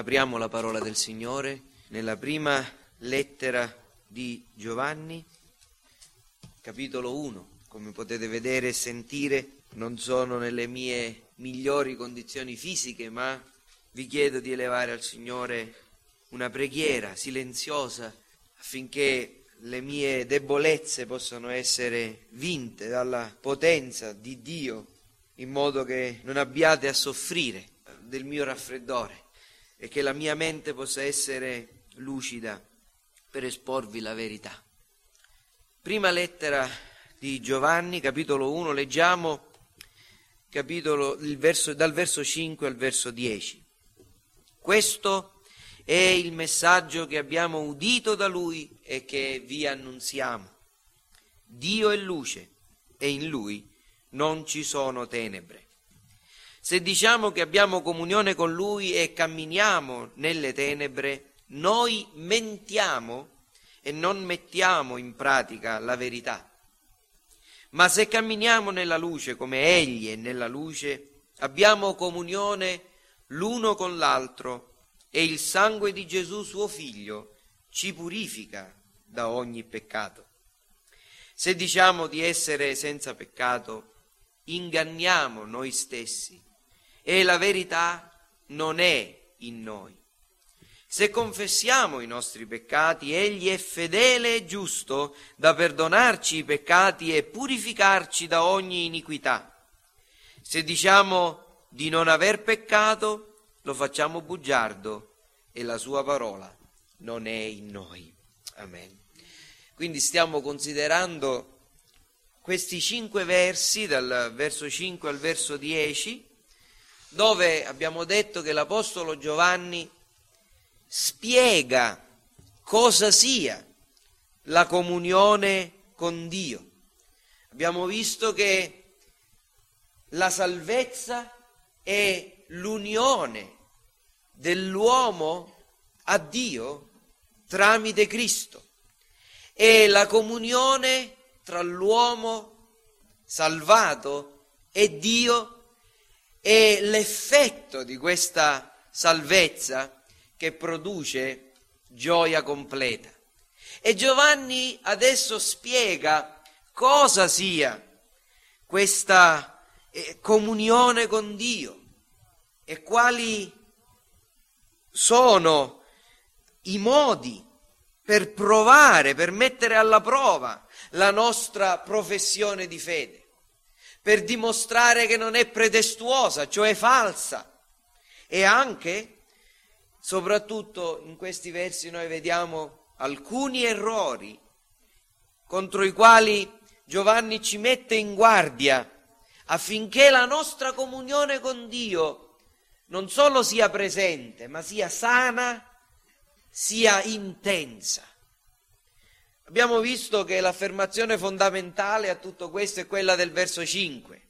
Apriamo la parola del Signore nella prima lettera di Giovanni, capitolo 1. Come potete vedere e sentire, non sono nelle mie migliori condizioni fisiche, ma vi chiedo di elevare al Signore una preghiera silenziosa affinché le mie debolezze possano essere vinte dalla potenza di Dio, in modo che non abbiate a soffrire del mio raffreddore e che la mia mente possa essere lucida per esporvi la verità. Prima lettera di Giovanni, capitolo 1, leggiamo capitolo, verso, dal verso 5 al verso 10. Questo è il messaggio che abbiamo udito da lui e che vi annunziamo. Dio è luce e in lui non ci sono tenebre. Se diciamo che abbiamo comunione con Lui e camminiamo nelle tenebre, noi mentiamo e non mettiamo in pratica la verità. Ma se camminiamo nella luce come Egli è nella luce, abbiamo comunione l'uno con l'altro e il sangue di Gesù suo Figlio ci purifica da ogni peccato. Se diciamo di essere senza peccato, inganniamo noi stessi e la verità non è in noi. Se confessiamo i nostri peccati, Egli è fedele e giusto da perdonarci i peccati e purificarci da ogni iniquità. Se diciamo di non aver peccato, lo facciamo bugiardo e la sua parola non è in noi. Amen. Quindi stiamo considerando questi cinque versi, dal verso 5 al verso 10, dove abbiamo detto che l'Apostolo Giovanni spiega cosa sia la comunione con Dio. Abbiamo visto che la salvezza è l'unione dell'uomo a Dio tramite Cristo e la comunione tra l'uomo salvato e Dio è l'effetto di questa salvezza che produce gioia completa. E Giovanni adesso spiega cosa sia questa eh, comunione con Dio e quali sono i modi per provare, per mettere alla prova la nostra professione di fede per dimostrare che non è pretestuosa, cioè falsa. E anche, soprattutto in questi versi noi vediamo alcuni errori contro i quali Giovanni ci mette in guardia affinché la nostra comunione con Dio non solo sia presente, ma sia sana, sia intensa. Abbiamo visto che l'affermazione fondamentale a tutto questo è quella del verso 5.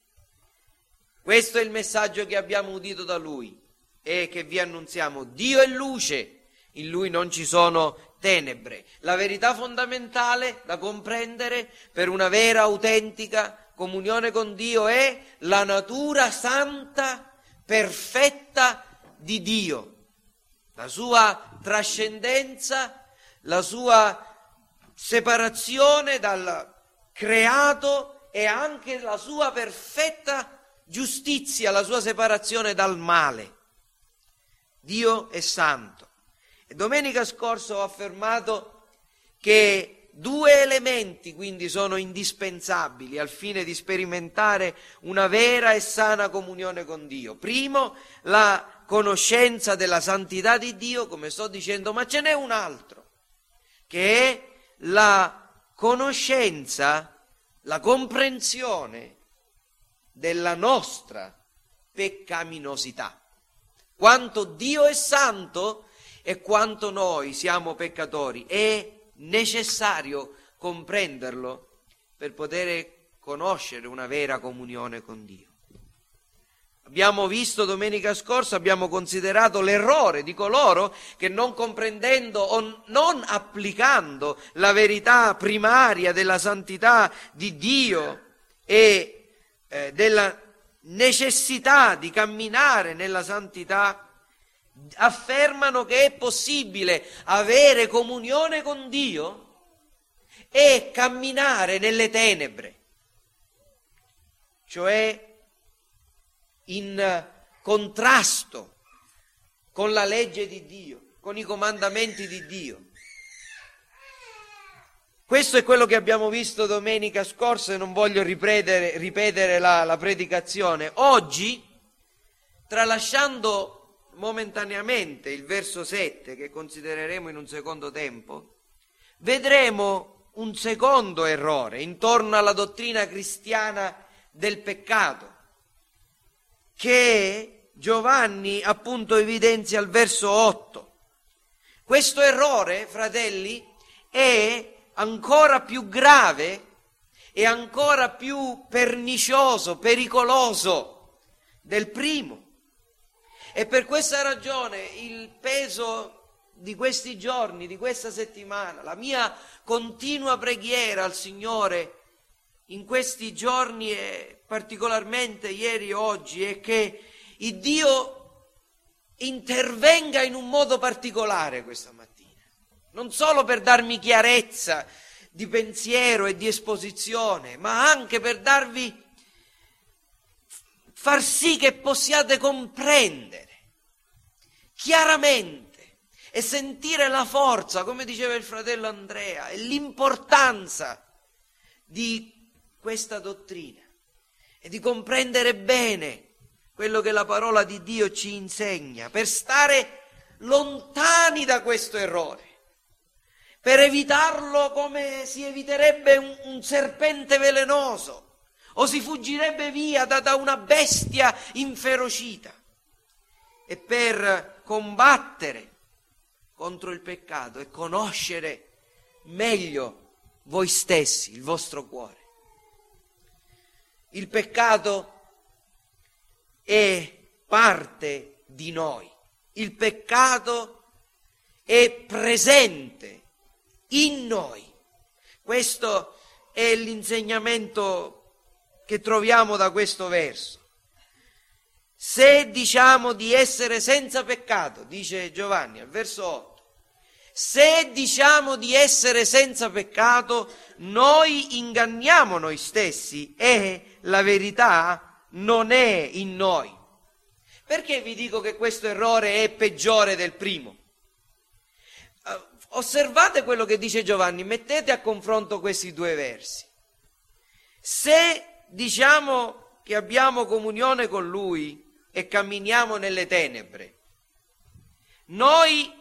Questo è il messaggio che abbiamo udito da lui e che vi annunziamo. Dio è luce, in lui non ci sono tenebre. La verità fondamentale da comprendere per una vera, autentica comunione con Dio è la natura santa, perfetta di Dio, la sua trascendenza, la sua separazione dal creato e anche la sua perfetta giustizia, la sua separazione dal male. Dio è santo. E domenica scorsa ho affermato che due elementi quindi sono indispensabili al fine di sperimentare una vera e sana comunione con Dio. Primo, la conoscenza della santità di Dio, come sto dicendo, ma ce n'è un altro, che è la conoscenza, la comprensione della nostra peccaminosità. Quanto Dio è santo e quanto noi siamo peccatori. È necessario comprenderlo per poter conoscere una vera comunione con Dio. Abbiamo visto domenica scorsa, abbiamo considerato l'errore di coloro che non comprendendo o non applicando la verità primaria della santità di Dio e eh, della necessità di camminare nella santità, affermano che è possibile avere comunione con Dio e camminare nelle tenebre, cioè in contrasto con la legge di Dio, con i comandamenti di Dio. Questo è quello che abbiamo visto domenica scorsa e non voglio ripetere, ripetere la, la predicazione. Oggi, tralasciando momentaneamente il verso 7 che considereremo in un secondo tempo, vedremo un secondo errore intorno alla dottrina cristiana del peccato, che Giovanni appunto evidenzia al verso 8. Questo errore, fratelli, è ancora più grave e ancora più pernicioso, pericoloso del primo. E per questa ragione il peso di questi giorni, di questa settimana, la mia continua preghiera al Signore in questi giorni e particolarmente ieri e oggi è che il Dio intervenga in un modo particolare questa mattina. Non solo per darmi chiarezza di pensiero e di esposizione, ma anche per darvi, far sì che possiate comprendere chiaramente e sentire la forza, come diceva il fratello Andrea, e l'importanza di questa dottrina e di comprendere bene quello che la parola di Dio ci insegna, per stare lontani da questo errore per evitarlo come si eviterebbe un, un serpente velenoso o si fuggirebbe via da, da una bestia inferocita e per combattere contro il peccato e conoscere meglio voi stessi, il vostro cuore. Il peccato è parte di noi, il peccato è presente in noi. Questo è l'insegnamento che troviamo da questo verso. Se diciamo di essere senza peccato, dice Giovanni al verso 8, se diciamo di essere senza peccato, noi inganniamo noi stessi e la verità non è in noi. Perché vi dico che questo errore è peggiore del primo? Osservate quello che dice Giovanni, mettete a confronto questi due versi. Se diciamo che abbiamo comunione con Lui e camminiamo nelle tenebre, noi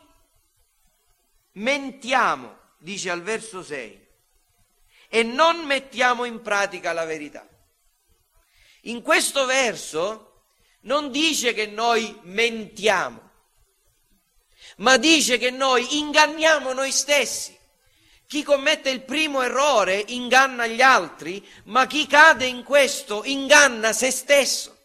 mentiamo, dice al verso 6, e non mettiamo in pratica la verità. In questo verso non dice che noi mentiamo, ma dice che noi inganniamo noi stessi. Chi commette il primo errore inganna gli altri, ma chi cade in questo inganna se stesso.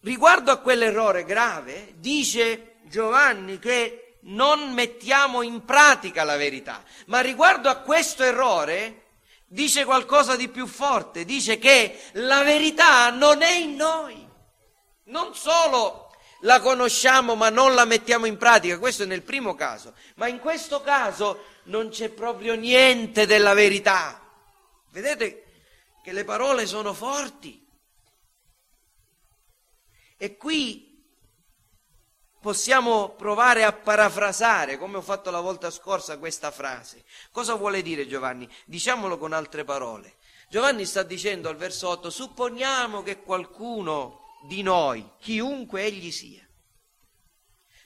Riguardo a quell'errore grave, dice Giovanni che non mettiamo in pratica la verità, ma riguardo a questo errore dice qualcosa di più forte, dice che la verità non è in noi. Non solo la conosciamo ma non la mettiamo in pratica, questo è nel primo caso, ma in questo caso non c'è proprio niente della verità. Vedete che le parole sono forti. E qui possiamo provare a parafrasare, come ho fatto la volta scorsa, questa frase. Cosa vuole dire Giovanni? Diciamolo con altre parole. Giovanni sta dicendo al verso 8, supponiamo che qualcuno di noi, chiunque egli sia.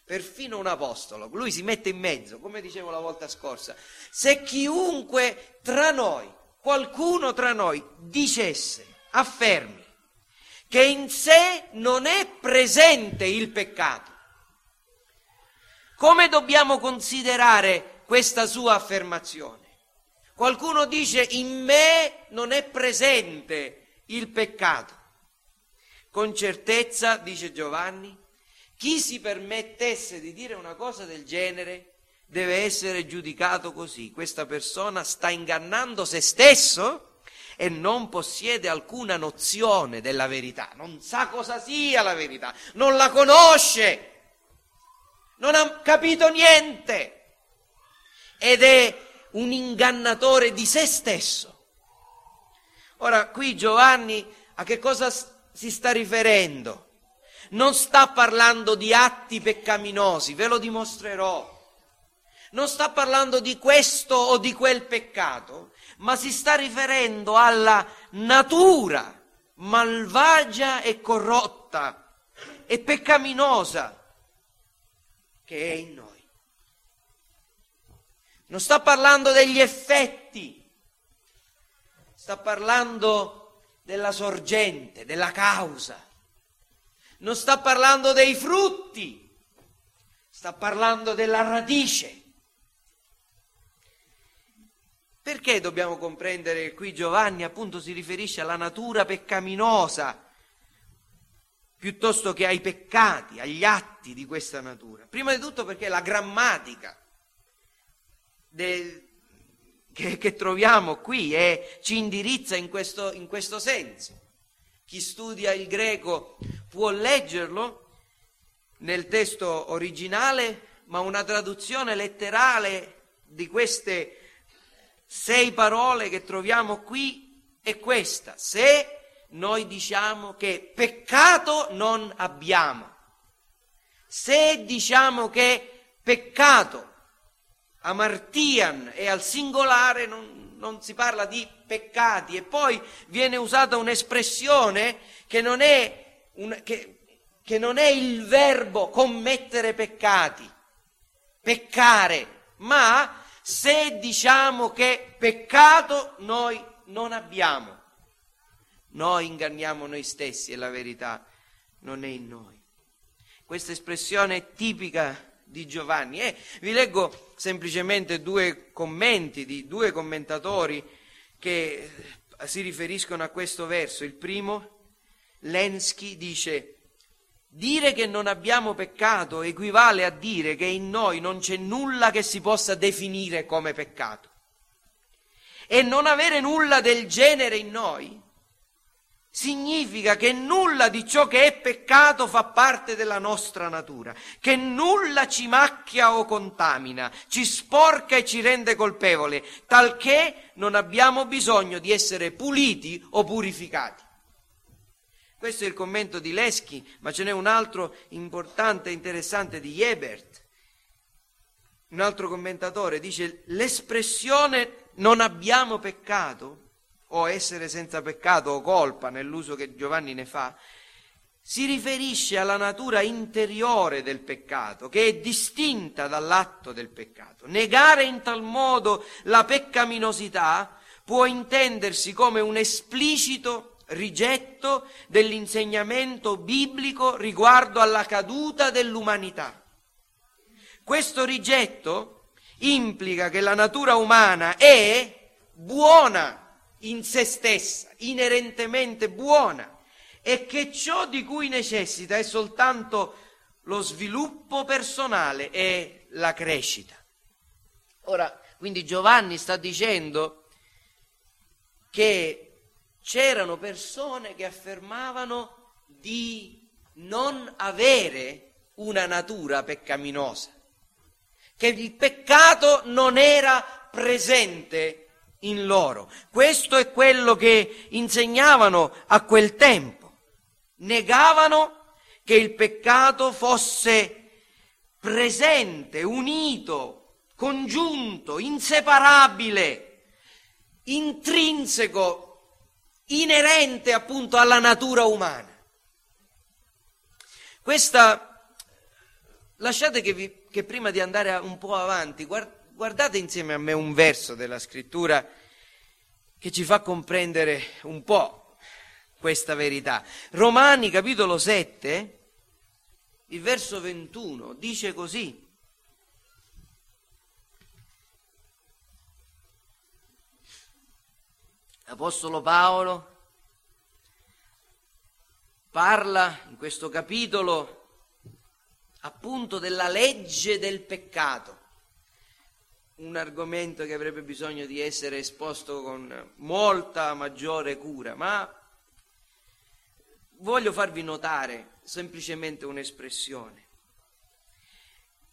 Perfino un apostolo, lui si mette in mezzo, come dicevo la volta scorsa. Se chiunque tra noi, qualcuno tra noi, dicesse, affermi, che in sé non è presente il peccato, come dobbiamo considerare questa sua affermazione? Qualcuno dice in me non è presente il peccato. Con certezza, dice Giovanni, chi si permettesse di dire una cosa del genere deve essere giudicato così. Questa persona sta ingannando se stesso e non possiede alcuna nozione della verità, non sa cosa sia la verità, non la conosce, non ha capito niente ed è un ingannatore di se stesso. Ora, qui Giovanni a che cosa si sta riferendo? Non sta parlando di atti peccaminosi, ve lo dimostrerò. Non sta parlando di questo o di quel peccato, ma si sta riferendo alla natura malvagia e corrotta e peccaminosa che è in noi. Non sta parlando degli effetti, sta parlando della sorgente, della causa. Non sta parlando dei frutti, sta parlando della radice. Perché dobbiamo comprendere che qui Giovanni appunto si riferisce alla natura peccaminosa piuttosto che ai peccati, agli atti di questa natura? Prima di tutto perché la grammatica del, che, che, troviamo qui e ci indirizza in questo, in questo senso. Chi studia il greco può leggerlo nel testo originale, ma una traduzione letterale di queste sei parole che troviamo qui è questa. Se noi diciamo che peccato non abbiamo, se diciamo che peccato amartian e al singolare non, non si parla di peccati e poi viene usata un'espressione che non è, un, che, che non è il verbo commettere peccati, peccare, ma se diciamo che peccato noi non abbiamo, noi inganniamo noi stessi e la verità non è in noi. Questa espressione tipica di Giovanni. E vi leggo semplicemente due commenti di due commentatori che si riferiscono a questo verso. Il primo, Lenski, dice Dire che non abbiamo peccato equivale a dire che in noi non c'è nulla che si possa definire come peccato. E non avere nulla del genere in noi significa che nulla di ciò che è peccato fa parte della nostra natura, che nulla ci macchia o contamina, ci sporca e ci rende colpevole, talché non abbiamo bisogno di essere puliti o purificati. Questo è il commento di Leschi, ma ce n'è un altro importante e interessante di Ebert. Un altro commentatore dice l'espressione non abbiamo peccato o essere senza peccato o colpa nell'uso che Giovanni ne fa, si riferisce alla natura interiore del peccato, che è distinta dall'atto del peccato. Negare in tal modo la peccaminosità può intendersi come un esplicito rigetto dell'insegnamento biblico riguardo alla caduta dell'umanità. Questo rigetto implica che la natura umana è buona in se stessa, inerentemente buona, e che ciò di cui necessita è soltanto lo sviluppo personale e la crescita. Ora, quindi Giovanni sta dicendo che c'erano persone che affermavano di non avere una natura peccaminosa, che il peccato non era presente in loro. Questo è quello che insegnavano a quel tempo. Negavano che il peccato fosse presente, unito, congiunto, inseparabile, intrinseco, inerente appunto alla natura umana. Questa, lasciate che, vi, che prima di andare un po' avanti, guard, guardate insieme a me un verso della scrittura che ci fa comprendere un po' questa verità. Romani capitolo 7, il verso 21, dice così. L'Apostolo Paolo parla in questo capitolo appunto della legge del peccato un argomento che avrebbe bisogno di essere esposto con molta maggiore cura, ma voglio farvi notare semplicemente un'espressione.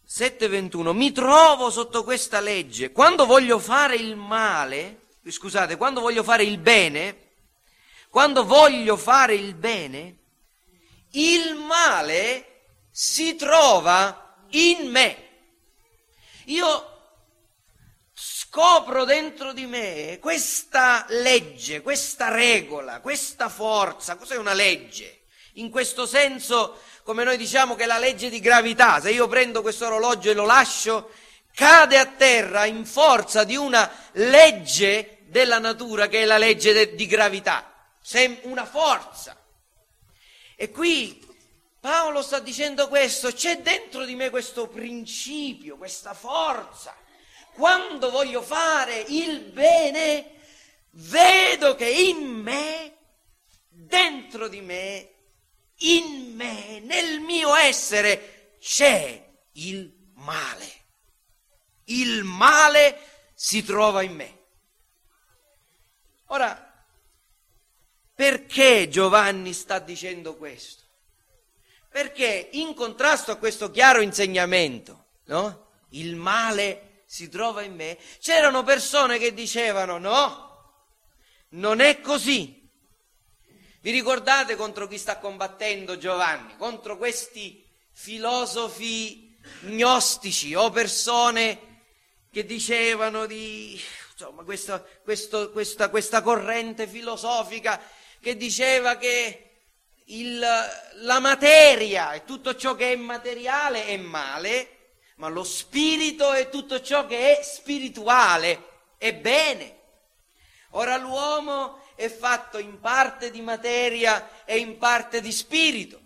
7.21 Mi trovo sotto questa legge. Quando voglio fare il male, scusate, quando voglio fare il bene, quando voglio fare il bene, il male si trova in me. Io scopro dentro di me questa legge, questa regola, questa forza. Cos'è una legge? In questo senso, come noi diciamo che è la legge di gravità, se io prendo questo orologio e lo lascio, cade a terra in forza di una legge della natura che è la legge de- di gravità, una forza. E qui Paolo sta dicendo questo, c'è dentro di me questo principio, questa forza quando voglio fare il bene, vedo che in me, dentro di me, in me, nel mio essere, c'è il male. Il male si trova in me. Ora, perché Giovanni sta dicendo questo? Perché in contrasto a questo chiaro insegnamento, no? Il male si trova in me, c'erano persone che dicevano no, non è così. Vi ricordate contro chi sta combattendo Giovanni? Contro questi filosofi gnostici o persone che dicevano di, insomma, questa, questo, questa, questa corrente filosofica che diceva che il, la materia e tutto ciò che è materiale è male ma lo spirito è tutto ciò che è spirituale, è bene. Ora l'uomo è fatto in parte di materia e in parte di spirito.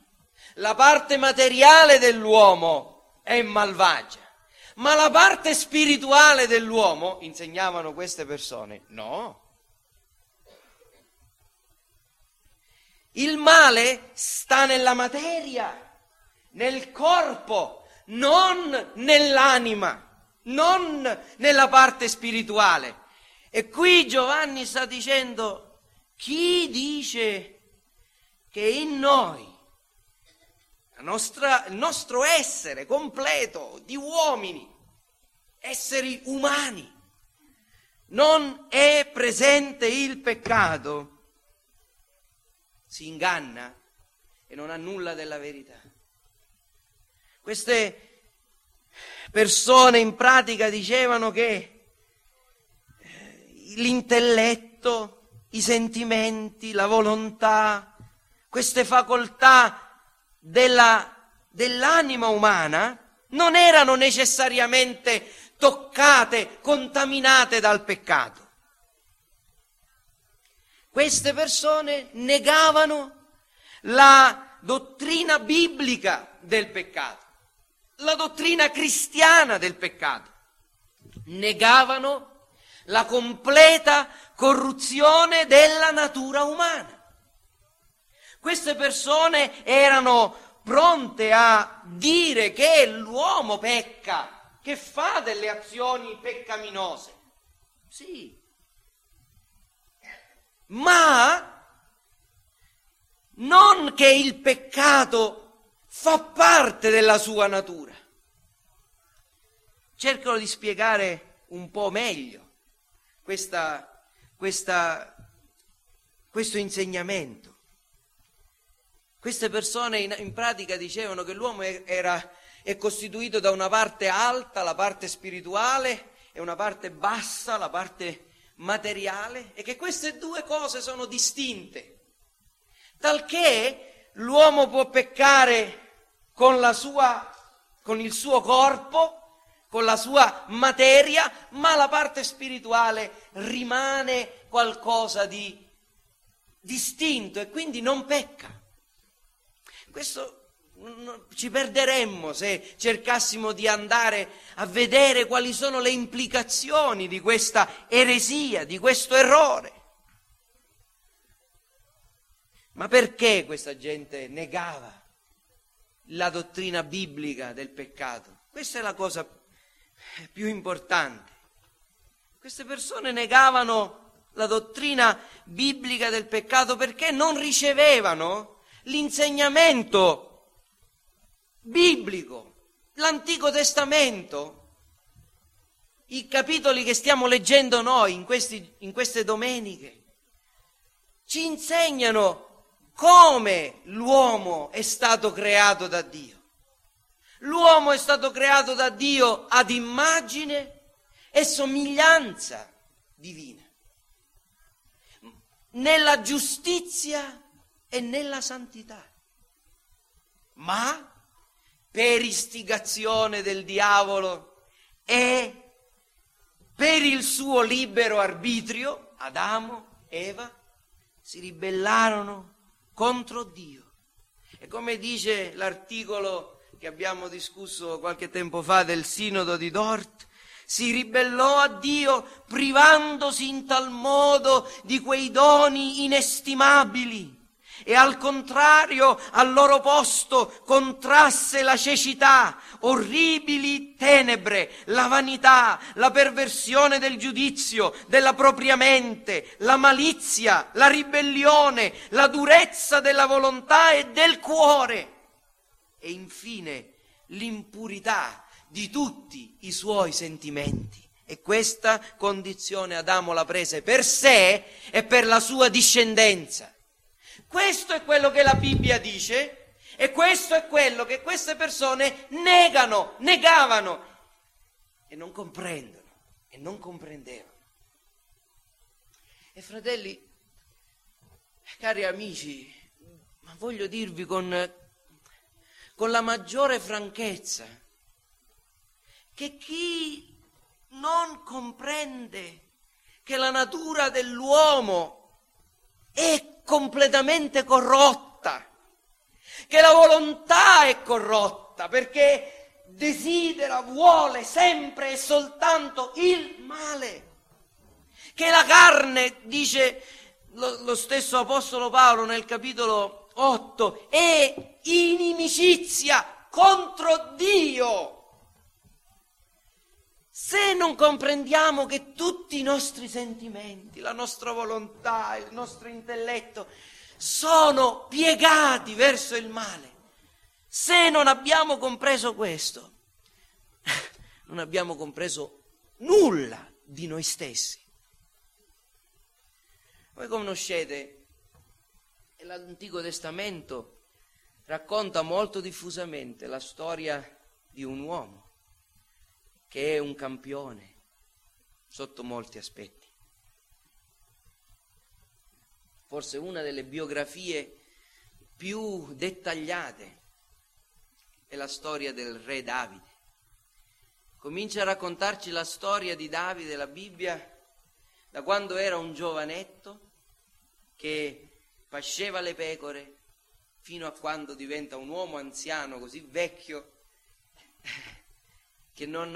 La parte materiale dell'uomo è malvagia, ma la parte spirituale dell'uomo, insegnavano queste persone, no. Il male sta nella materia, nel corpo, non nell'anima, non nella parte spirituale. E qui Giovanni sta dicendo, chi dice che in noi, nostra, il nostro essere completo di uomini, esseri umani, non è presente il peccato, si inganna e non ha nulla della verità. Queste persone in pratica dicevano che eh, l'intelletto, i sentimenti, la volontà, queste facoltà della, dell'anima umana non erano necessariamente toccate, contaminate dal peccato. Queste persone negavano la dottrina biblica del peccato la dottrina cristiana del peccato. Negavano la completa corruzione della natura umana. Queste persone erano pronte a dire che l'uomo pecca, che fa delle azioni peccaminose. Sì. Ma non che il peccato fa parte della sua natura. Cercano di spiegare un po' meglio questa, questa, questo insegnamento. Queste persone in, in, pratica dicevano che l'uomo era, è costituito da una parte alta, la parte spirituale, e una parte bassa, la parte materiale, e che queste due cose sono distinte, talché l'uomo può peccare con, sua, con il suo corpo, con la sua materia, ma la parte spirituale rimane qualcosa di distinto e quindi non pecca. Questo ci perderemmo se cercassimo di andare a vedere quali sono le implicazioni di questa eresia, di questo errore. Ma perché questa gente negava la dottrina biblica del peccato. Questa è la cosa più importante. Queste persone negavano la dottrina biblica del peccato perché non ricevevano l'insegnamento biblico, l'Antico Testamento. I capitoli che stiamo leggendo noi in, questi, in queste domeniche ci insegnano come l'uomo è stato creato da Dio. L'uomo è stato creato da Dio ad immagine e somiglianza divina, nella giustizia e nella santità. Ma per istigazione del diavolo e per il suo libero arbitrio, Adamo, Eva, si ribellarono contro Dio. E come dice l'articolo che abbiamo discusso qualche tempo fa del Sinodo di Dort, si ribellò a Dio privandosi in tal modo di quei doni inestimabili e al contrario al loro posto contrasse la cecità, orribili tenebre, la vanità, la perversione del giudizio, della propria mente, la malizia, la ribellione, la durezza della volontà e del cuore e infine l'impurità di tutti i suoi sentimenti. E questa condizione Adamo la prese per sé e per la sua discendenza. Questo è quello che la Bibbia dice e questo è quello che queste persone negano, negavano e non comprendono e non comprendevano. E fratelli, cari amici, ma voglio dirvi con, con la maggiore franchezza, che chi non comprende che la natura dell'uomo è completamente corrotta, che la volontà è corrotta perché desidera, vuole sempre e soltanto il male, che la carne, dice lo, lo stesso Apostolo Paolo nel capitolo 8, è inimicizia contro Dio. Se non comprendiamo che tutti i nostri sentimenti, la nostra volontà, il nostro intelletto sono piegati verso il male, se non abbiamo compreso questo, non abbiamo compreso nulla di noi stessi. Voi conoscete, l'Antico Testamento racconta molto diffusamente la storia di un uomo che è un campione sotto molti aspetti. Forse una delle biografie più dettagliate è la storia del re Davide. Comincia a raccontarci la storia di Davide, la Bibbia, da quando era un giovanetto che pasceva le pecore fino a quando diventa un uomo anziano così vecchio che non,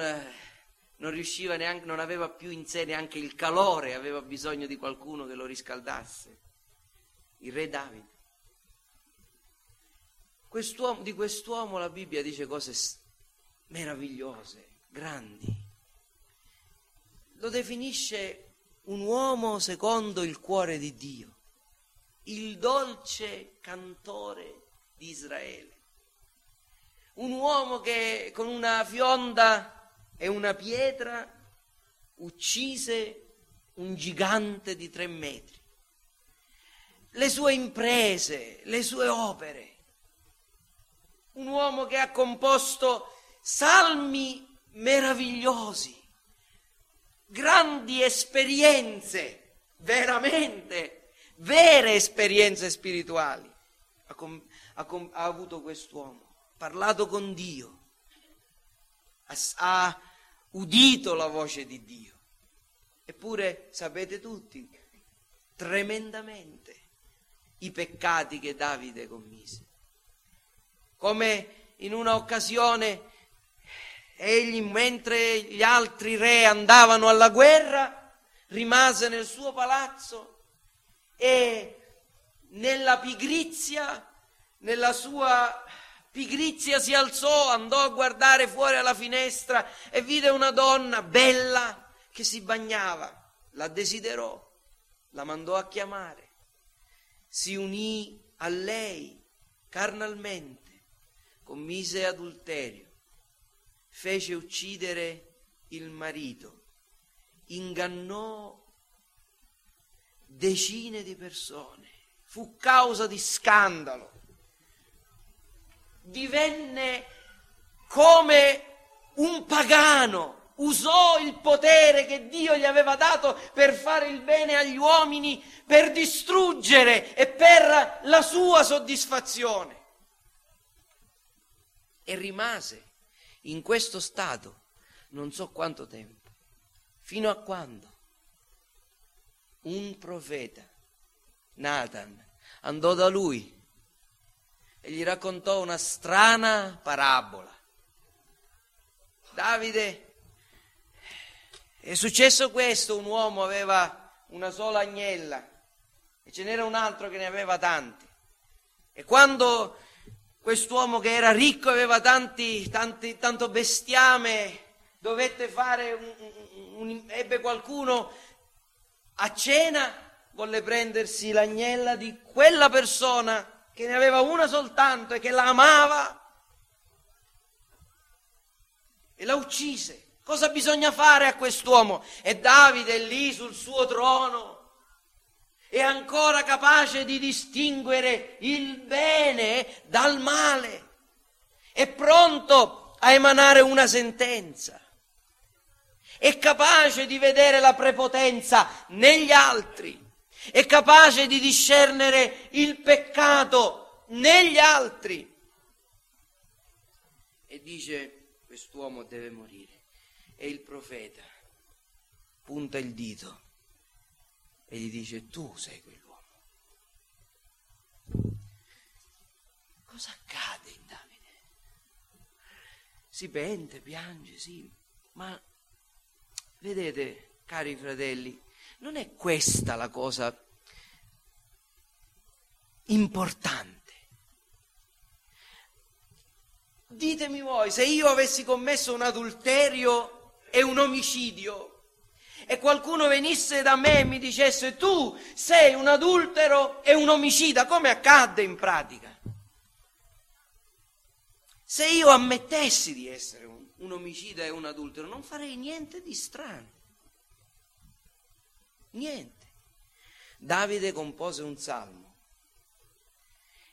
non riusciva neanche, non aveva più in sé neanche il calore, aveva bisogno di qualcuno che lo riscaldasse. Il re Davide. Quest'uomo, di quest'uomo la Bibbia dice cose meravigliose, grandi. Lo definisce un uomo secondo il cuore di Dio, il dolce cantore di Israele un uomo che con una fionda e una pietra uccise un gigante di tre metri. Le sue imprese, le sue opere. Un uomo che ha composto salmi meravigliosi, grandi esperienze, veramente, vere esperienze spirituali. Ha, com- ha, com- ha avuto quest'uomo parlato con Dio, ha, udito la voce di Dio. Eppure sapete tutti tremendamente i peccati che Davide commise. Come in un'occasione egli, mentre gli altri re andavano alla guerra, rimase nel suo palazzo e nella pigrizia, nella sua Pigrizia si alzò, andò a guardare fuori alla finestra e vide una donna bella che si bagnava, la desiderò, la mandò a chiamare, si unì a lei carnalmente, commise adulterio, fece uccidere il marito, ingannò decine di persone, fu causa di scandalo, divenne come un pagano, usò il potere che Dio gli aveva dato per fare il bene agli uomini, per distruggere e per la sua soddisfazione. E rimase in questo stato non so quanto tempo, fino a quando un profeta, Nathan, andò da lui e gli raccontò una strana parabola. Davide, è successo questo, un uomo aveva una sola agnella e ce n'era un altro che ne aveva tanti. E quando quest'uomo che era ricco aveva tanti, tanti, tanto bestiame, dovette fare un, un, un, ebbe qualcuno a cena, volle prendersi l'agnella di quella persona che ne aveva una soltanto e che la amava e la uccise. Cosa bisogna fare a quest'uomo? E Davide è lì sul suo trono, è ancora capace di distinguere il bene dal male, è pronto a emanare una sentenza è capace di vedere la prepotenza negli altri, è capace di discernere il peccato negli altri. E dice, quest'uomo deve morire. E il profeta punta il dito e gli dice, tu sei quell'uomo. Cosa accade in Davide? Si pente, piange, sì, ma Vedete, cari fratelli, non è questa la cosa importante. Ditemi voi, se io avessi commesso un adulterio e un omicidio e qualcuno venisse da me e mi dicesse tu sei un adultero e un omicida, come accadde in pratica? Se io ammettessi di essere un un omicida e un adultero, non farei niente di strano. Niente. Davide compose un salmo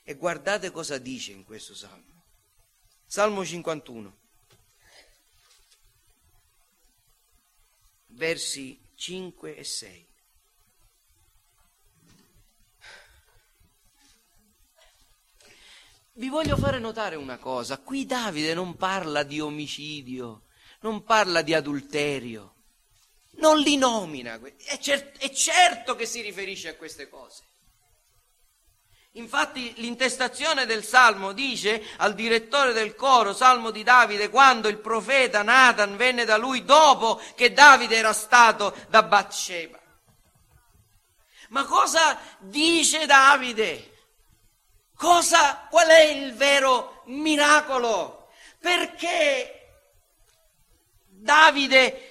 e guardate cosa dice in questo salmo. Salmo 51, versi 5 e 6. Vi voglio fare notare una cosa, qui Davide non parla di omicidio, non parla di adulterio, non li nomina, è, cer- è certo che si riferisce a queste cose. Infatti l'intestazione del Salmo dice al direttore del coro, Salmo di Davide, quando il profeta Nathan venne da lui dopo che Davide era stato da Bathsheba. Ma cosa dice Davide? Cosa, qual è il vero miracolo? Perché Davide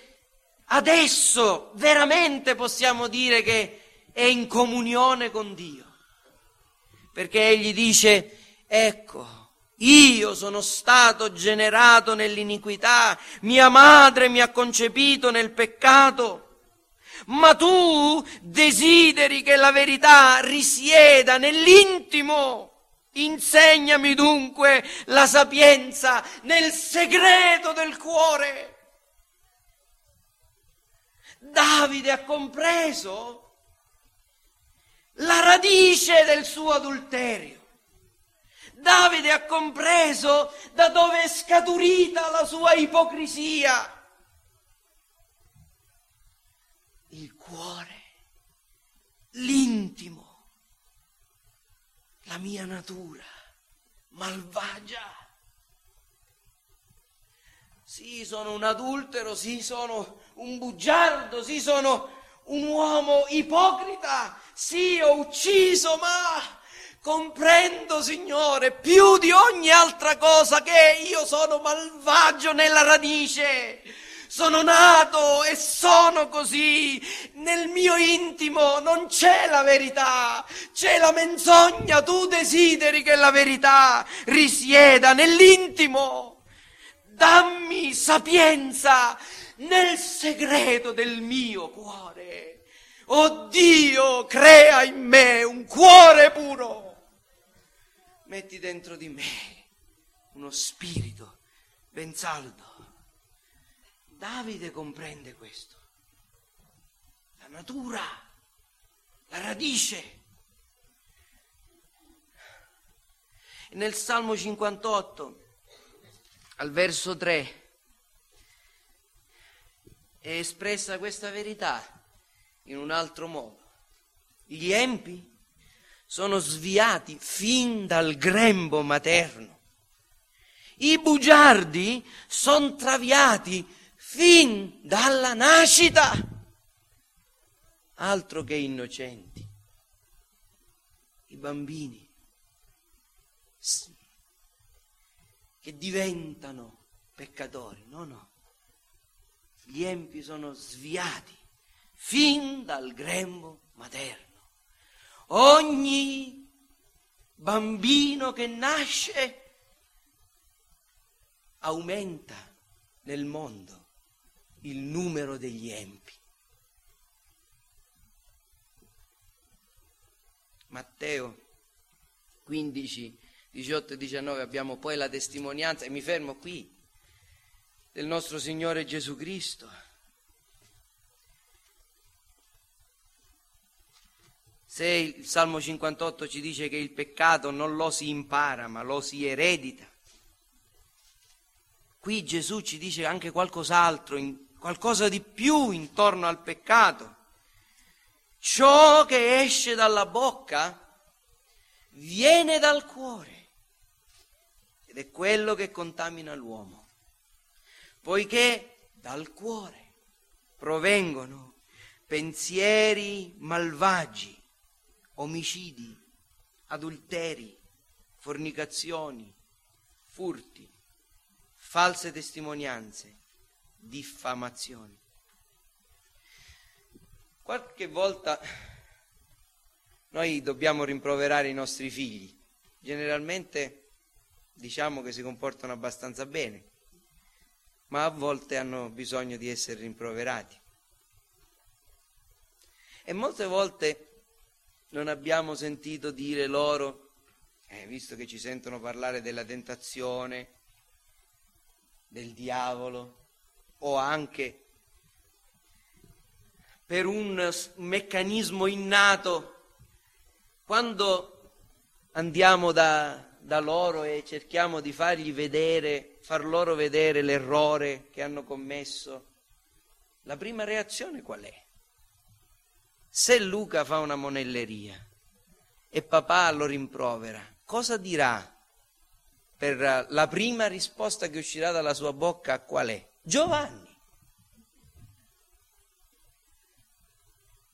adesso veramente possiamo dire che è in comunione con Dio? Perché egli dice, ecco, io sono stato generato nell'iniquità, mia madre mi ha concepito nel peccato, ma tu desideri che la verità risieda nell'intimo Insegnami dunque la sapienza nel segreto del cuore. Davide ha compreso la radice del suo adulterio. Davide ha compreso da dove è scaturita la sua ipocrisia. Il cuore, l'intimo la mia natura malvagia. Sì, sono un adultero, sì, sono un bugiardo, sì, sono un uomo ipocrita, sì, ho ucciso, ma comprendo, Signore, più di ogni altra cosa che io sono malvagio nella radice. sono nato e sono così. Nel mio intimo non c'è la verità, c'è la menzogna. Tu desideri che la verità risieda nell'intimo. Dammi sapienza nel segreto del mio cuore. Oh Dio, crea in me un cuore puro. Metti dentro di me uno spirito ben saldo. Davide comprende questo. La natura, la radice. nel Salmo 58, al verso 3, è espressa questa verità in un altro modo. Gli empi sono sviati fin dal grembo materno i bugiardi sono traviati fin dalla nascita, altro che innocenti. I bambini che diventano peccatori, no, no. Gli empi sono sviati fin dal grembo materno. Ogni bambino che nasce aumenta nel mondo il numero degli empi. Matteo 15, 18 e 19 abbiamo poi la testimonianza, e mi fermo qui, del nostro Signore Gesù Cristo. Se il Salmo 58 ci dice che il peccato non lo si impara, ma lo si eredita, Qui Gesù ci dice anche qualcos'altro, qualcosa di più intorno al peccato. Ciò che esce dalla bocca viene dal cuore ed è quello che contamina l'uomo, poiché dal cuore provengono pensieri malvagi, omicidi, adulteri, fornicazioni, furti, false testimonianze, diffamazioni. Qualche volta noi dobbiamo rimproverare i nostri figli, generalmente diciamo che si comportano abbastanza bene, ma a volte hanno bisogno di essere rimproverati. E molte volte non abbiamo sentito dire loro, eh, visto che ci sentono parlare della tentazione, del diavolo o anche per un meccanismo innato quando andiamo da, da loro e cerchiamo di fargli vedere, far loro vedere l'errore che hanno commesso, la prima reazione qual è? Se Luca fa una monelleria e papà lo rimprovera, cosa dirà per la prima risposta che uscirà dalla sua bocca qual è? Giovanni.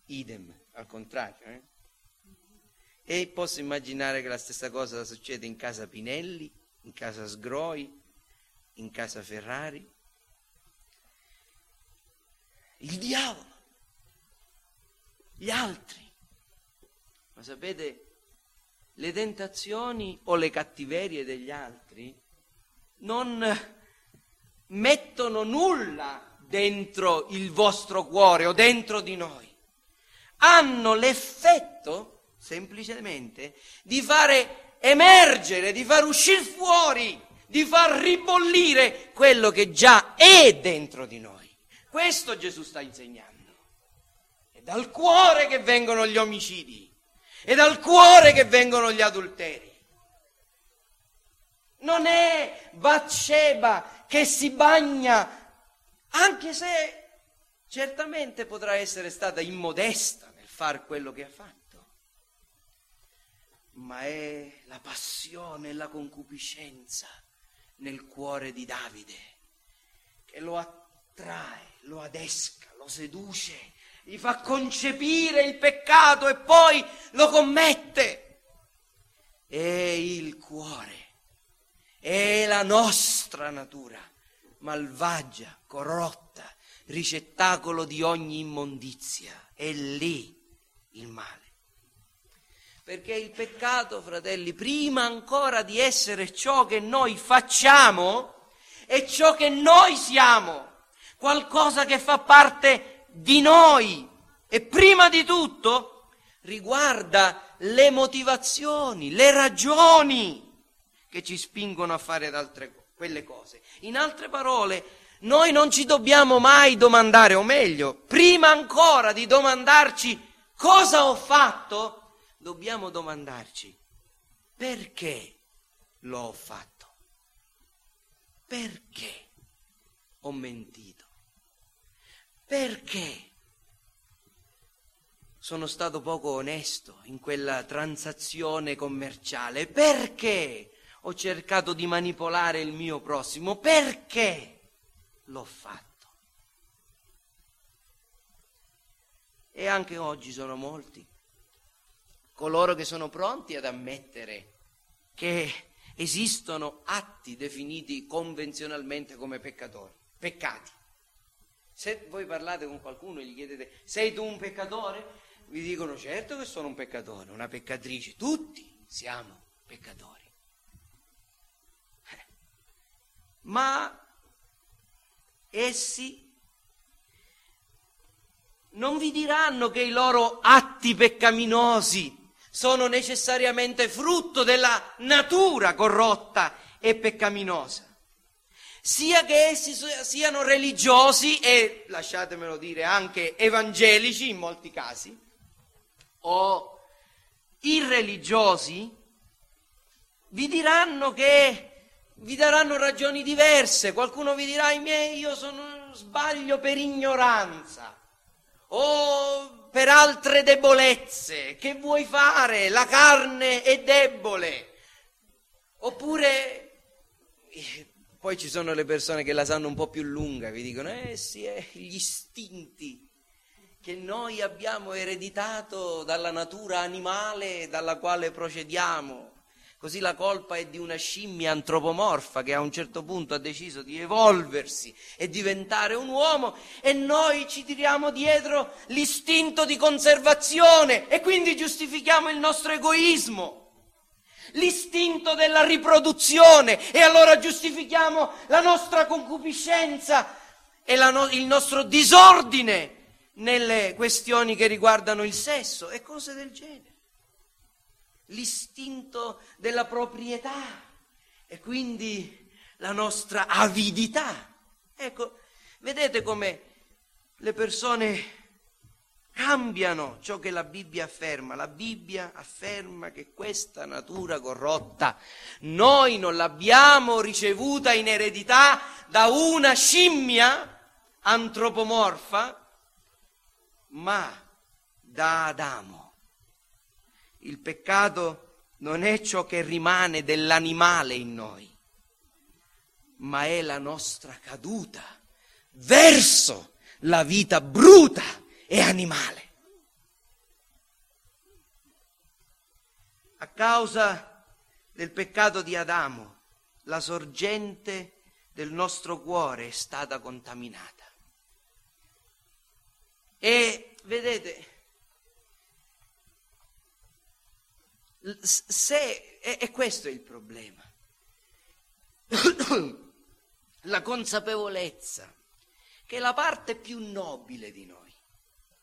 Idem, al contrario. Eh? E posso immaginare che la stessa cosa succede in casa Pinelli, in casa Sgroi, in casa Ferrari. Il diavolo, gli altri. Ma sapete, le tentazioni o le cattiverie degli altri non mettono nulla dentro il vostro cuore o dentro di noi. Hanno l'effetto semplicemente di fare emergere, di far uscire fuori, di far ribollire quello che già è dentro di noi. Questo Gesù sta insegnando. È dal cuore che vengono gli omicidi è dal cuore che vengono gli adulteri. Non è Bathsheba che si bagna, anche se certamente potrà essere stata immodesta nel fare quello che ha fatto, ma è la passione e la concupiscenza nel cuore di Davide che lo attrae, lo adesca, lo seduce gli fa concepire il peccato e poi lo commette. È il cuore, è la nostra natura malvagia, corrotta, ricettacolo di ogni immondizia. È lì il male. Perché il peccato, fratelli, prima ancora di essere ciò che noi facciamo, è ciò che noi siamo, qualcosa che fa parte di noi e prima di tutto riguarda le motivazioni, le ragioni che ci spingono a fare altre, quelle cose. In altre parole, noi non ci dobbiamo mai domandare, o meglio, prima ancora di domandarci cosa ho fatto, dobbiamo domandarci perché l'ho fatto. Perché ho mentito? Perché sono stato poco onesto in quella transazione commerciale? Perché ho cercato di manipolare il mio prossimo? Perché l'ho fatto? E anche oggi sono molti coloro che sono pronti ad ammettere che esistono atti definiti convenzionalmente come peccatori, peccati. Se voi parlate con qualcuno e gli chiedete sei tu un peccatore? Vi dicono certo che sono un peccatore, una peccatrice, tutti siamo peccatori. Eh. Ma essi non vi diranno che i loro atti peccaminosi sono necessariamente frutto della natura corrotta e peccaminosa. Sia che essi siano religiosi e, lasciatemelo dire, anche evangelici in molti casi, o irreligiosi, vi diranno che vi daranno ragioni diverse. Qualcuno vi dirà, i miei, io sono sbaglio per ignoranza o per altre debolezze. Che vuoi fare? La carne è debole. Oppure poi ci sono le persone che la sanno un po' più lunga, vi dicono, eh sì, eh, gli istinti che noi abbiamo ereditato dalla natura animale dalla quale procediamo. Così la colpa è di una scimmia antropomorfa che a un certo punto ha deciso di evolversi e diventare un uomo e noi ci tiriamo dietro l'istinto di conservazione e quindi giustifichiamo il nostro egoismo l'istinto della riproduzione e allora giustifichiamo la nostra concupiscenza e no- il nostro disordine nelle questioni che riguardano il sesso e cose del genere l'istinto della proprietà e quindi la nostra avidità. Ecco, vedete come le persone cambiano ciò che la Bibbia afferma. La Bibbia afferma che questa natura corrotta noi non l'abbiamo ricevuta in eredità da una scimmia antropomorfa, ma da Adamo il peccato non è ciò che rimane dell'animale in noi, ma è la nostra caduta verso la vita bruta e animale. A causa del peccato di Adamo, la sorgente del nostro cuore è stata contaminata. E vedete, Se, e, e questo è il problema. la consapevolezza che la parte più nobile di noi,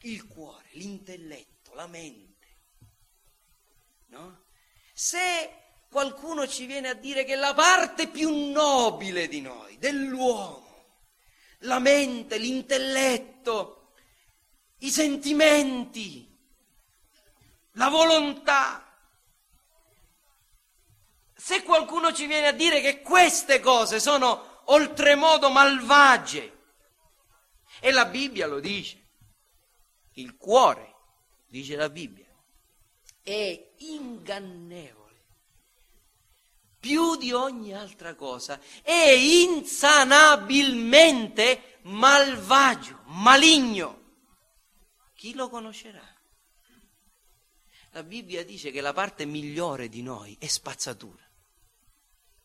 il cuore, l'intelletto, la mente, no? Se qualcuno ci viene a dire che la parte più nobile di noi, dell'uomo, la mente, l'intelletto, i sentimenti, la volontà, se qualcuno ci viene a dire che queste cose sono oltremodo malvagie, e la Bibbia lo dice, il cuore, dice la Bibbia, è ingannevole più di ogni altra cosa, è insanabilmente malvagio, maligno. Chi lo conoscerà? La Bibbia dice che la parte migliore di noi è spazzatura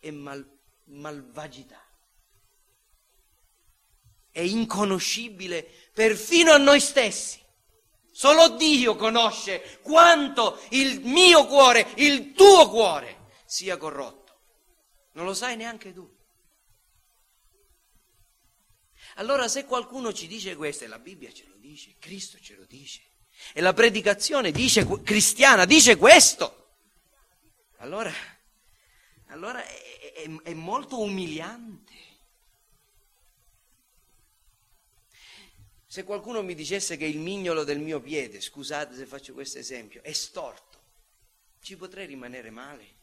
e mal, malvagità. è inconoscibile perfino a noi stessi. Solo Dio conosce quanto il mio cuore, il tuo cuore sia corrotto. Non lo sai neanche tu. Allora se qualcuno ci dice questo, e la Bibbia ce lo dice, Cristo ce lo dice, e la predicazione dice, cristiana dice questo, allora, allora è, è, è molto umiliante. Se qualcuno mi dicesse che il mignolo del mio piede, scusate se faccio questo esempio, è storto, ci potrei rimanere male.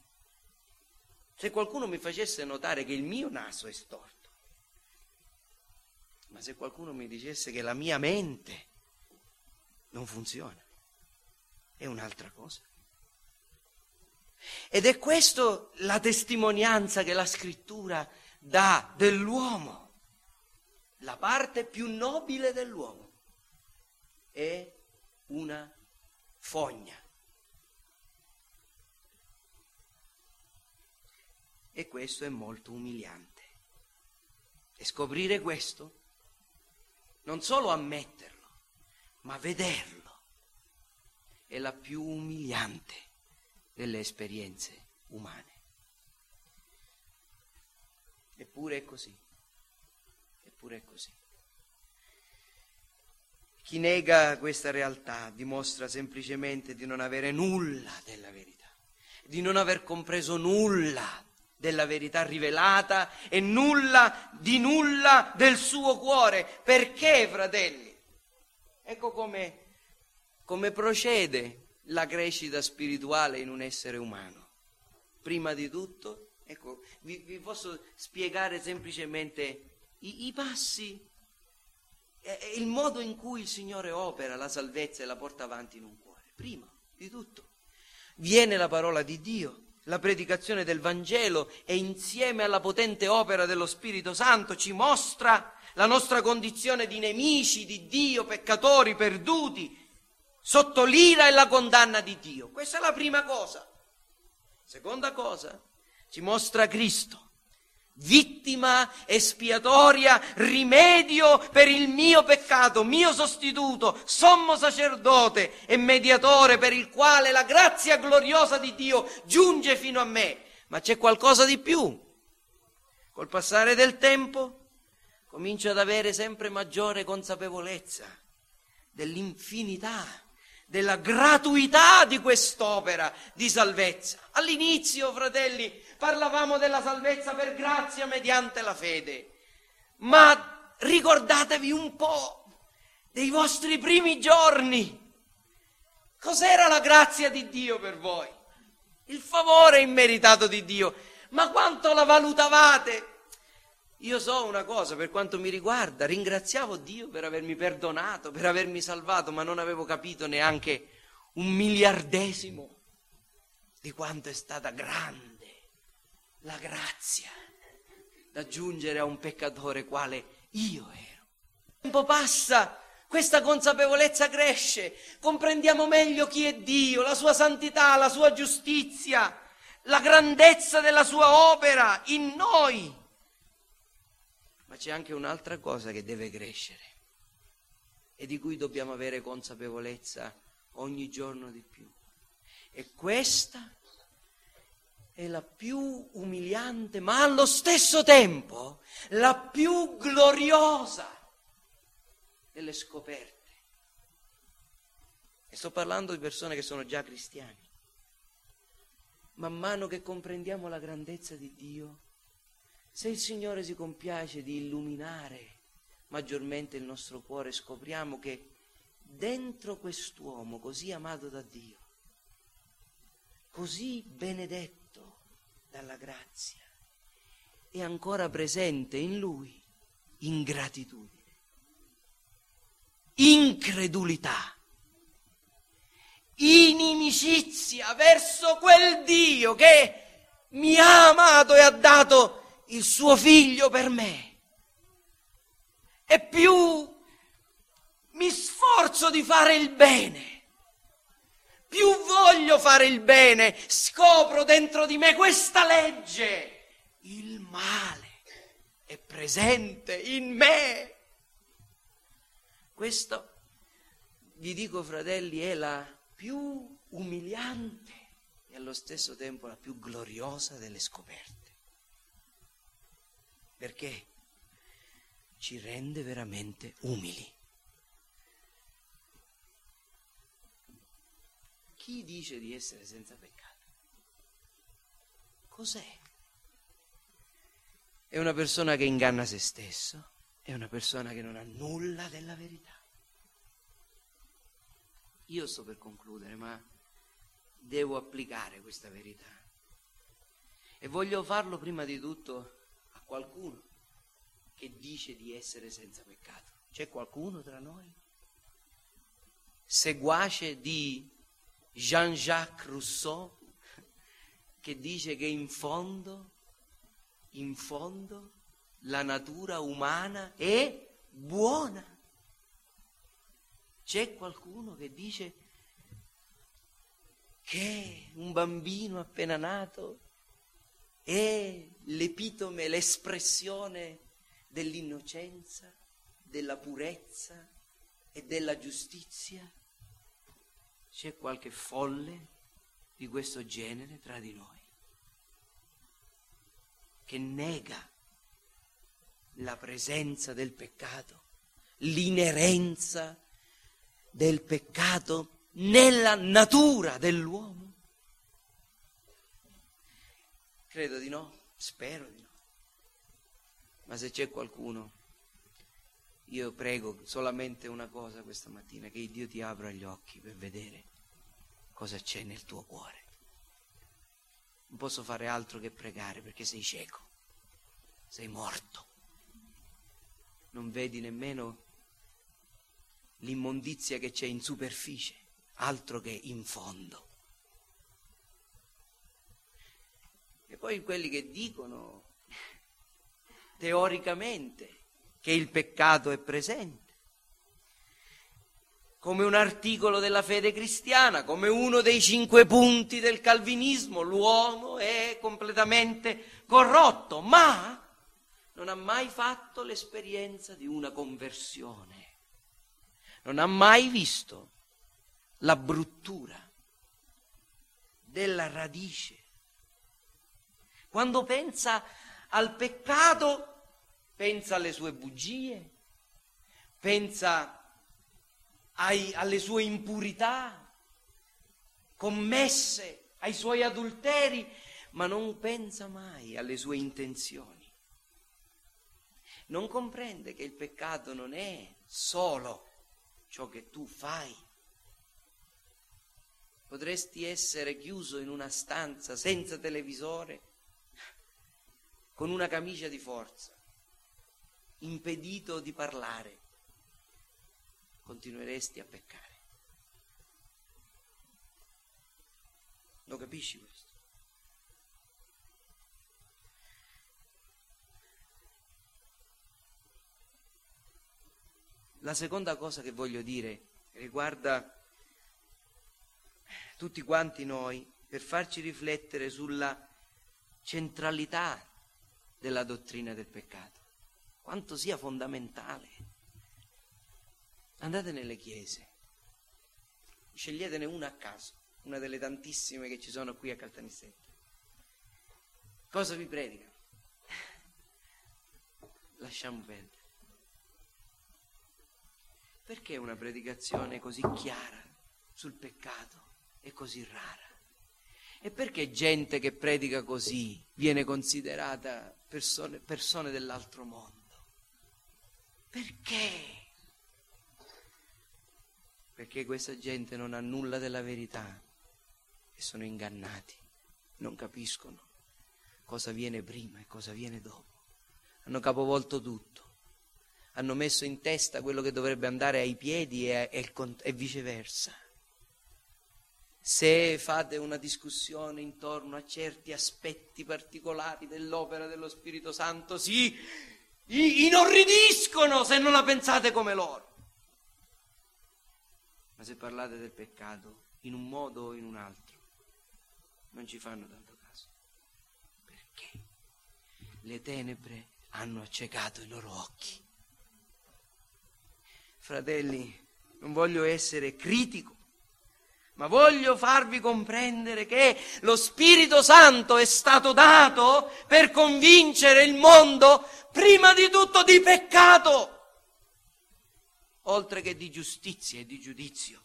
Se qualcuno mi facesse notare che il mio naso è storto, ma se qualcuno mi dicesse che la mia mente non funziona, è un'altra cosa. Ed è questa la testimonianza che la scrittura dà dell'uomo, la parte più nobile dell'uomo, è una fogna. E questo è molto umiliante. E scoprire questo non solo ammetterlo, ma vederlo. È la più umiliante delle esperienze umane. Eppure è così. Eppure è così. Chi nega questa realtà dimostra semplicemente di non avere nulla della verità, di non aver compreso nulla della verità rivelata e nulla di nulla del suo cuore. Perché, fratelli? Ecco come, come procede la crescita spirituale in un essere umano. Prima di tutto, ecco, vi, vi posso spiegare semplicemente i, i passi, il modo in cui il Signore opera la salvezza e la porta avanti in un cuore. Prima di tutto, viene la parola di Dio la predicazione del Vangelo e insieme alla potente opera dello Spirito Santo ci mostra la nostra condizione di nemici di Dio, peccatori, perduti, sotto l'ira e la condanna di Dio. Questa è la prima cosa. Seconda cosa, ci mostra Cristo vittima espiatoria, rimedio per il mio peccato, mio sostituto, sommo sacerdote e mediatore per il quale la grazia gloriosa di Dio giunge fino a me. Ma c'è qualcosa di più. Col passare del tempo comincio ad avere sempre maggiore consapevolezza dell'infinità della gratuità di quest'opera di salvezza. All'inizio, fratelli, parlavamo della salvezza per grazia mediante la fede, ma ricordatevi un po' dei vostri primi giorni. Cos'era la grazia di Dio per voi? Il favore immeritato di Dio. Ma quanto la valutavate? Io so una cosa, per quanto mi riguarda, ringraziavo Dio per avermi perdonato, per avermi salvato, ma non avevo capito neanche un miliardesimo di quanto è stata grande la grazia da giungere a un peccatore quale io ero. Il tempo passa, questa consapevolezza cresce, comprendiamo meglio chi è Dio, la sua santità, la sua giustizia, la grandezza della sua opera in noi ma c'è anche un'altra cosa che deve crescere e di cui dobbiamo avere consapevolezza ogni giorno di più. E questa è la più umiliante, ma allo stesso tempo la più gloriosa delle scoperte. E sto parlando di persone che sono già cristiani. Man mano che comprendiamo la grandezza di Dio, se il Signore si compiace di illuminare maggiormente il nostro cuore, scopriamo che dentro quest'uomo così amato da Dio, così benedetto dalla grazia, è ancora presente in lui ingratitudine, incredulità, inimicizia verso quel Dio che mi ha amato e ha dato il suo figlio per me. E più mi sforzo di fare il bene, più voglio fare il bene, scopro dentro di me questa legge. Il male è presente in me Questo, vi dico fratelli, è la più umiliante e allo stesso tempo la più gloriosa delle scoperte. Perché ci rende veramente umili. Chi dice di essere senza peccato? Cos'è? È una persona che inganna se stesso, è una persona che non ha nulla della verità. Io sto per concludere, ma devo applicare questa verità. E voglio farlo prima di tutto qualcuno che dice di essere senza peccato. C'è qualcuno tra noi? Seguace di Jean-Jacques Rousseau che dice che in fondo, in fondo, la natura umana è buona. C'è qualcuno che dice che un bambino appena nato è l'epitome, l'espressione dell'innocenza, della purezza e della giustizia? C'è qualche folle di questo genere tra di noi che nega la presenza del peccato, l'inerenza del peccato nella natura dell'uomo? Credo di no, spero di no. Ma se c'è qualcuno, io prego solamente una cosa questa mattina, che Dio ti apra gli occhi per vedere cosa c'è nel tuo cuore. Non posso fare altro che pregare perché sei cieco, sei morto. Non vedi nemmeno l'immondizia che c'è in superficie, altro che in fondo. Poi quelli che dicono teoricamente che il peccato è presente, come un articolo della fede cristiana, come uno dei cinque punti del calvinismo, l'uomo è completamente corrotto, ma non ha mai fatto l'esperienza di una conversione non ha mai visto la bruttura della radice. Quando pensa al peccato, pensa alle sue bugie, pensa ai, alle sue impurità commesse, ai suoi adulteri, ma non pensa mai alle sue intenzioni. Non comprende che il peccato non è solo ciò che tu fai. Potresti essere chiuso in una stanza senza televisore, con una camicia di forza, impedito di parlare. Continueresti a peccare. Lo capisci questo? La seconda cosa che voglio dire riguarda tutti quanti noi per farci riflettere sulla centralità della dottrina del peccato, quanto sia fondamentale. Andate nelle chiese, sceglietene una a caso, una delle tantissime che ci sono qui a Caltanissetta. Cosa vi predicano? Lasciamo perdere. Perché una predicazione così chiara sul peccato è così rara? E perché gente che predica così viene considerata persone, persone dell'altro mondo? Perché? Perché questa gente non ha nulla della verità e sono ingannati, non capiscono cosa viene prima e cosa viene dopo. Hanno capovolto tutto hanno messo in testa quello che dovrebbe andare ai piedi e, e, e viceversa. Se fate una discussione intorno a certi aspetti particolari dell'opera dello Spirito Santo, si inorridiscono se non la pensate come loro. Ma se parlate del peccato in un modo o in un altro, non ci fanno tanto caso. Perché le tenebre hanno accecato i loro occhi Fratelli, non voglio essere critico, ma voglio farvi comprendere che lo Spirito Santo è stato dato per convincere il mondo prima di tutto di peccato, oltre che di giustizia e di giudizio.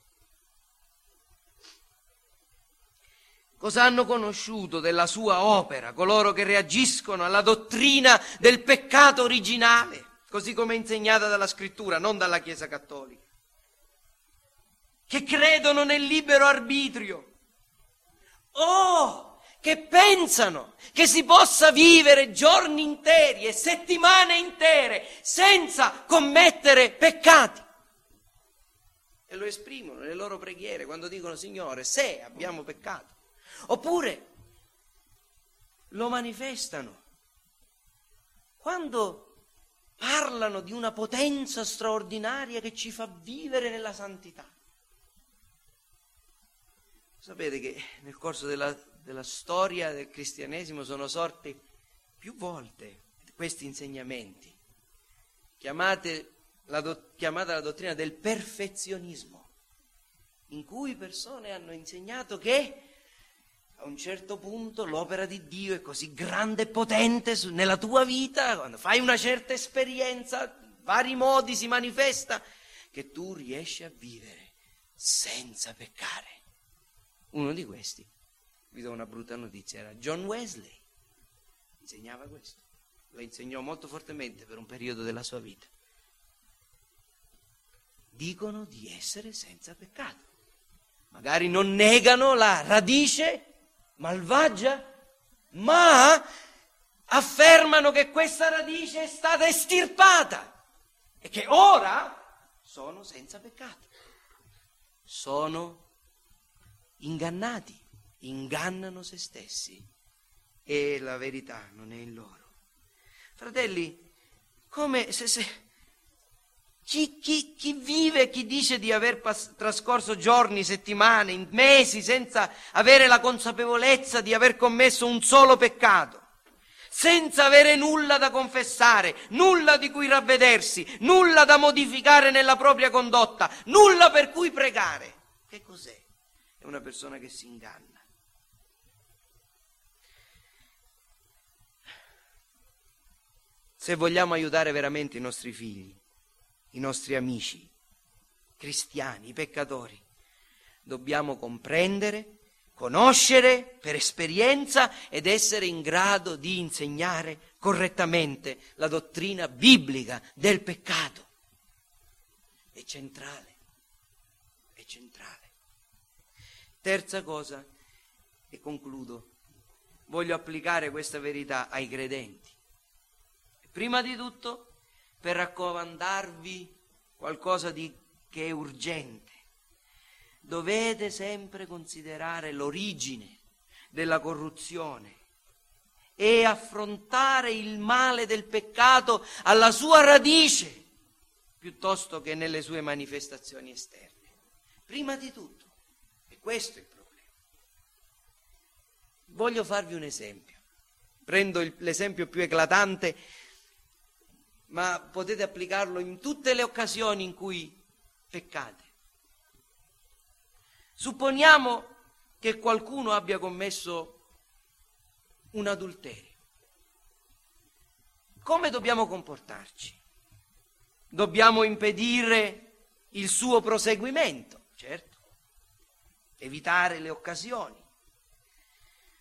Cosa hanno conosciuto della sua opera coloro che reagiscono alla dottrina del peccato originale, così come insegnata dalla scrittura, non dalla Chiesa cattolica? Che credono nel libero arbitrio. Oh, che pensano che si possa vivere giorni interi e settimane intere senza commettere peccati. E lo esprimono nelle loro preghiere quando dicono Signore, se abbiamo peccato. Oppure lo manifestano quando parlano di una potenza straordinaria che ci fa vivere nella santità. Sapete che nel corso della, della storia del cristianesimo sono sorti più volte questi insegnamenti, chiamate la do, chiamata la dottrina del perfezionismo, in cui persone hanno insegnato che a un certo punto l'opera di Dio è così grande e potente nella tua vita, quando fai una certa esperienza, vari modi si manifesta, che tu riesci a vivere senza peccare. Uno di questi, vi do una brutta notizia, era John Wesley. Insegnava questo. Lo insegnò molto fortemente per un periodo della sua vita. Dicono di essere senza peccato. Magari non negano la radice malvagia, ma affermano che questa radice è stata estirpata e che ora sono senza peccato. Sono ingannati, ingannano se stessi e la verità non è in loro. Fratelli, come se, se chi, chi, chi, vive, chi dice di aver pas- trascorso giorni, settimane, mesi senza avere la consapevolezza di aver commesso un solo peccato, senza avere nulla da confessare, nulla di cui ravvedersi, nulla da modificare nella propria condotta, nulla per cui pregare, che cos'è? È una persona che si inganna. Se vogliamo aiutare veramente i nostri figli, i nostri amici, cristiani, i peccatori, dobbiamo comprendere, conoscere per esperienza ed essere in grado di insegnare correttamente la dottrina biblica del peccato. È centrale, è centrale. Terza cosa, e concludo, voglio applicare questa verità ai credenti. Prima di tutto, per raccomandarvi qualcosa di, che è urgente. Dovete sempre considerare l'origine della corruzione e affrontare il male del peccato alla sua radice piuttosto che nelle sue manifestazioni esterne. Prima di tutto, questo è il problema. Voglio farvi un esempio. Prendo il, l'esempio più eclatante, ma potete applicarlo in tutte le occasioni in cui peccate. Supponiamo che qualcuno abbia commesso un adulterio. Come dobbiamo comportarci? Dobbiamo impedire il suo proseguimento, certo evitare le occasioni.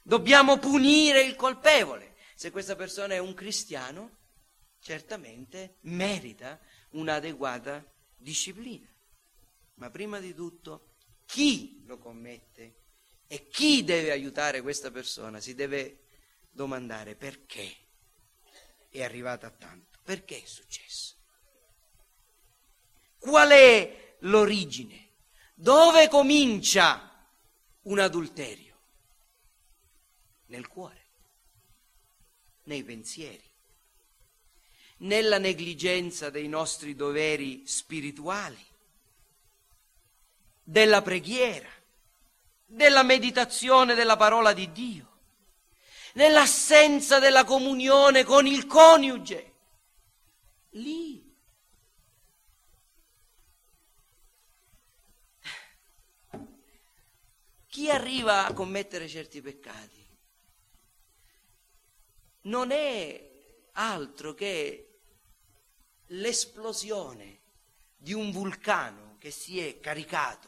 Dobbiamo punire il colpevole. Se questa persona è un cristiano, certamente merita un'adeguata disciplina. Ma prima di tutto, chi lo commette e chi deve aiutare questa persona si deve domandare perché è arrivata a tanto, perché è successo. Qual è l'origine? Dove comincia un adulterio? Nel cuore, nei pensieri, nella negligenza dei nostri doveri spirituali, della preghiera, della meditazione della parola di Dio, nell'assenza della comunione con il coniuge. Lì chi arriva a commettere certi peccati non è altro che l'esplosione di un vulcano che si è caricato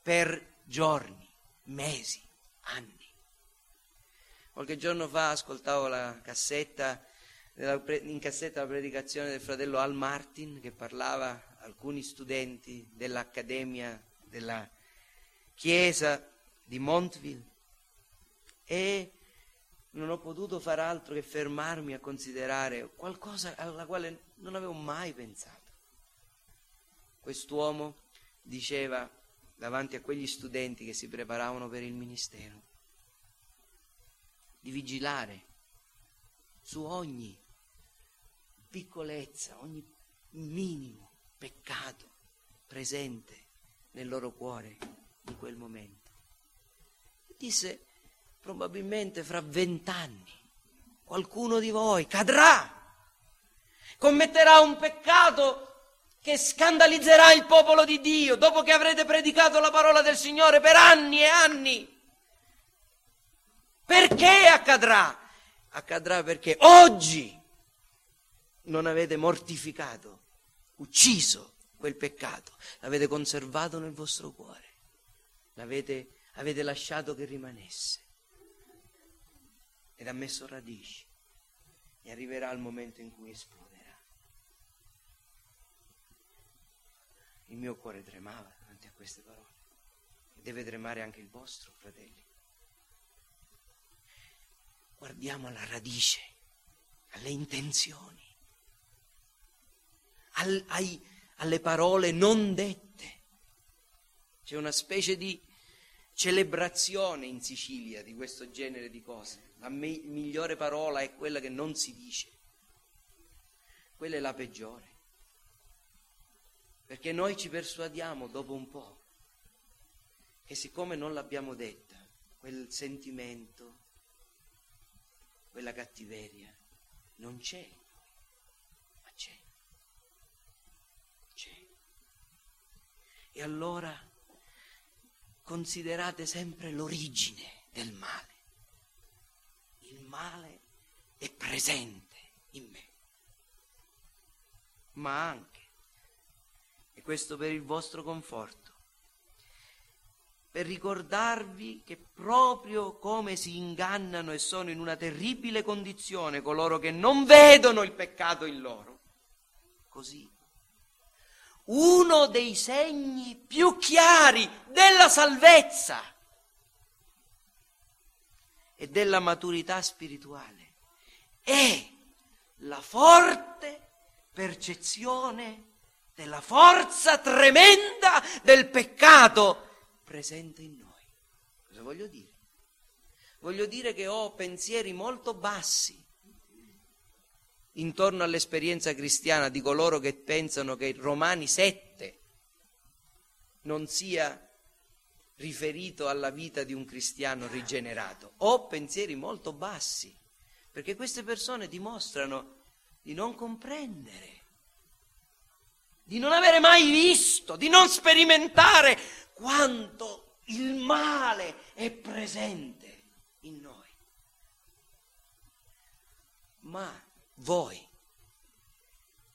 per giorni, mesi, anni. Qualche giorno fa ascoltavo la cassetta, in cassetta la predicazione del fratello Al Martin che parlava alcuni studenti dell'Accademia della Chiesa di Montville e non ho potuto far altro che fermarmi a considerare qualcosa alla quale non avevo mai pensato. Quest'uomo diceva davanti a quegli studenti che si preparavano per il ministero di vigilare su ogni piccolezza, ogni minimo peccato presente nel loro cuore in quel momento. Disse, probabilmente fra vent'anni qualcuno di voi cadrà, commetterà un peccato che scandalizzerà il popolo di Dio dopo che avrete predicato la parola del Signore per anni e anni. Perché accadrà? Accadrà perché oggi non avete mortificato, ucciso quel peccato, l'avete conservato nel vostro cuore, l'avete avete lasciato che rimanesse ed ha messo radici e arriverà il momento in cui esploderà. Il mio cuore tremava davanti a queste parole e deve tremare anche il vostro, fratelli. Guardiamo alla radice, alle intenzioni, al, ai, alle parole non dette. C'è una specie di celebrazione in Sicilia di questo genere di cose. La me- migliore parola è quella che non si dice. Quella è la peggiore. Perché noi ci persuadiamo dopo un po' che siccome non l'abbiamo detta, quel sentimento, quella cattiveria non c'è, ma c'è. C'è. E allora considerate sempre l'origine del male male è presente in me. Ma anche, e questo per il vostro conforto, per ricordarvi che proprio come si ingannano e sono in una terribile condizione coloro che non vedono il peccato in loro, così uno dei segni più chiari della salvezza e della maturità spirituale è la forte percezione della forza tremenda del peccato presente in noi. Cosa voglio dire? Voglio dire che ho pensieri molto bassi intorno all'esperienza cristiana di coloro che pensano che Romani 7 non sia riferito alla vita di un cristiano rigenerato. Ho pensieri molto bassi, perché queste persone dimostrano di non comprendere, di non avere mai visto, di non sperimentare quanto il male è presente in noi. Ma voi,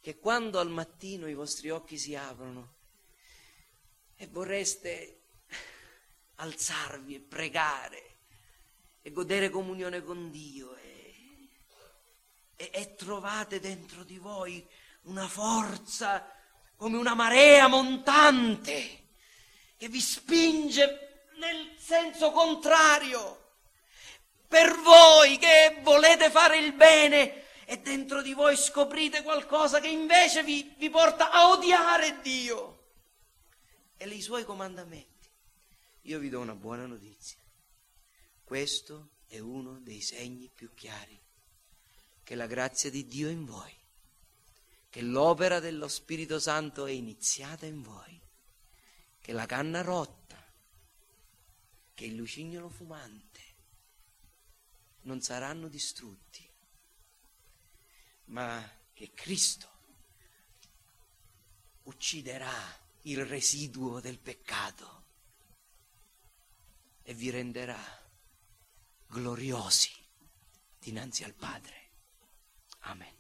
che quando al mattino i vostri occhi si aprono e vorreste alzarvi e pregare e godere comunione con Dio e, e, e trovate dentro di voi una forza come una marea montante che vi spinge nel senso contrario. Per voi che volete fare il bene e dentro di voi scoprite qualcosa che invece vi, vi porta a odiare Dio. E i suoi comandamenti. Io vi do una buona notizia. Questo è uno dei segni più chiari. Che la grazia di Dio è in voi, che l'opera dello Spirito Santo è iniziata in voi, che la canna rotta, che il lucignolo fumante non saranno distrutti, ma che Cristo ucciderà il residuo del peccato e vi renderà gloriosi dinanzi al Padre. Amen.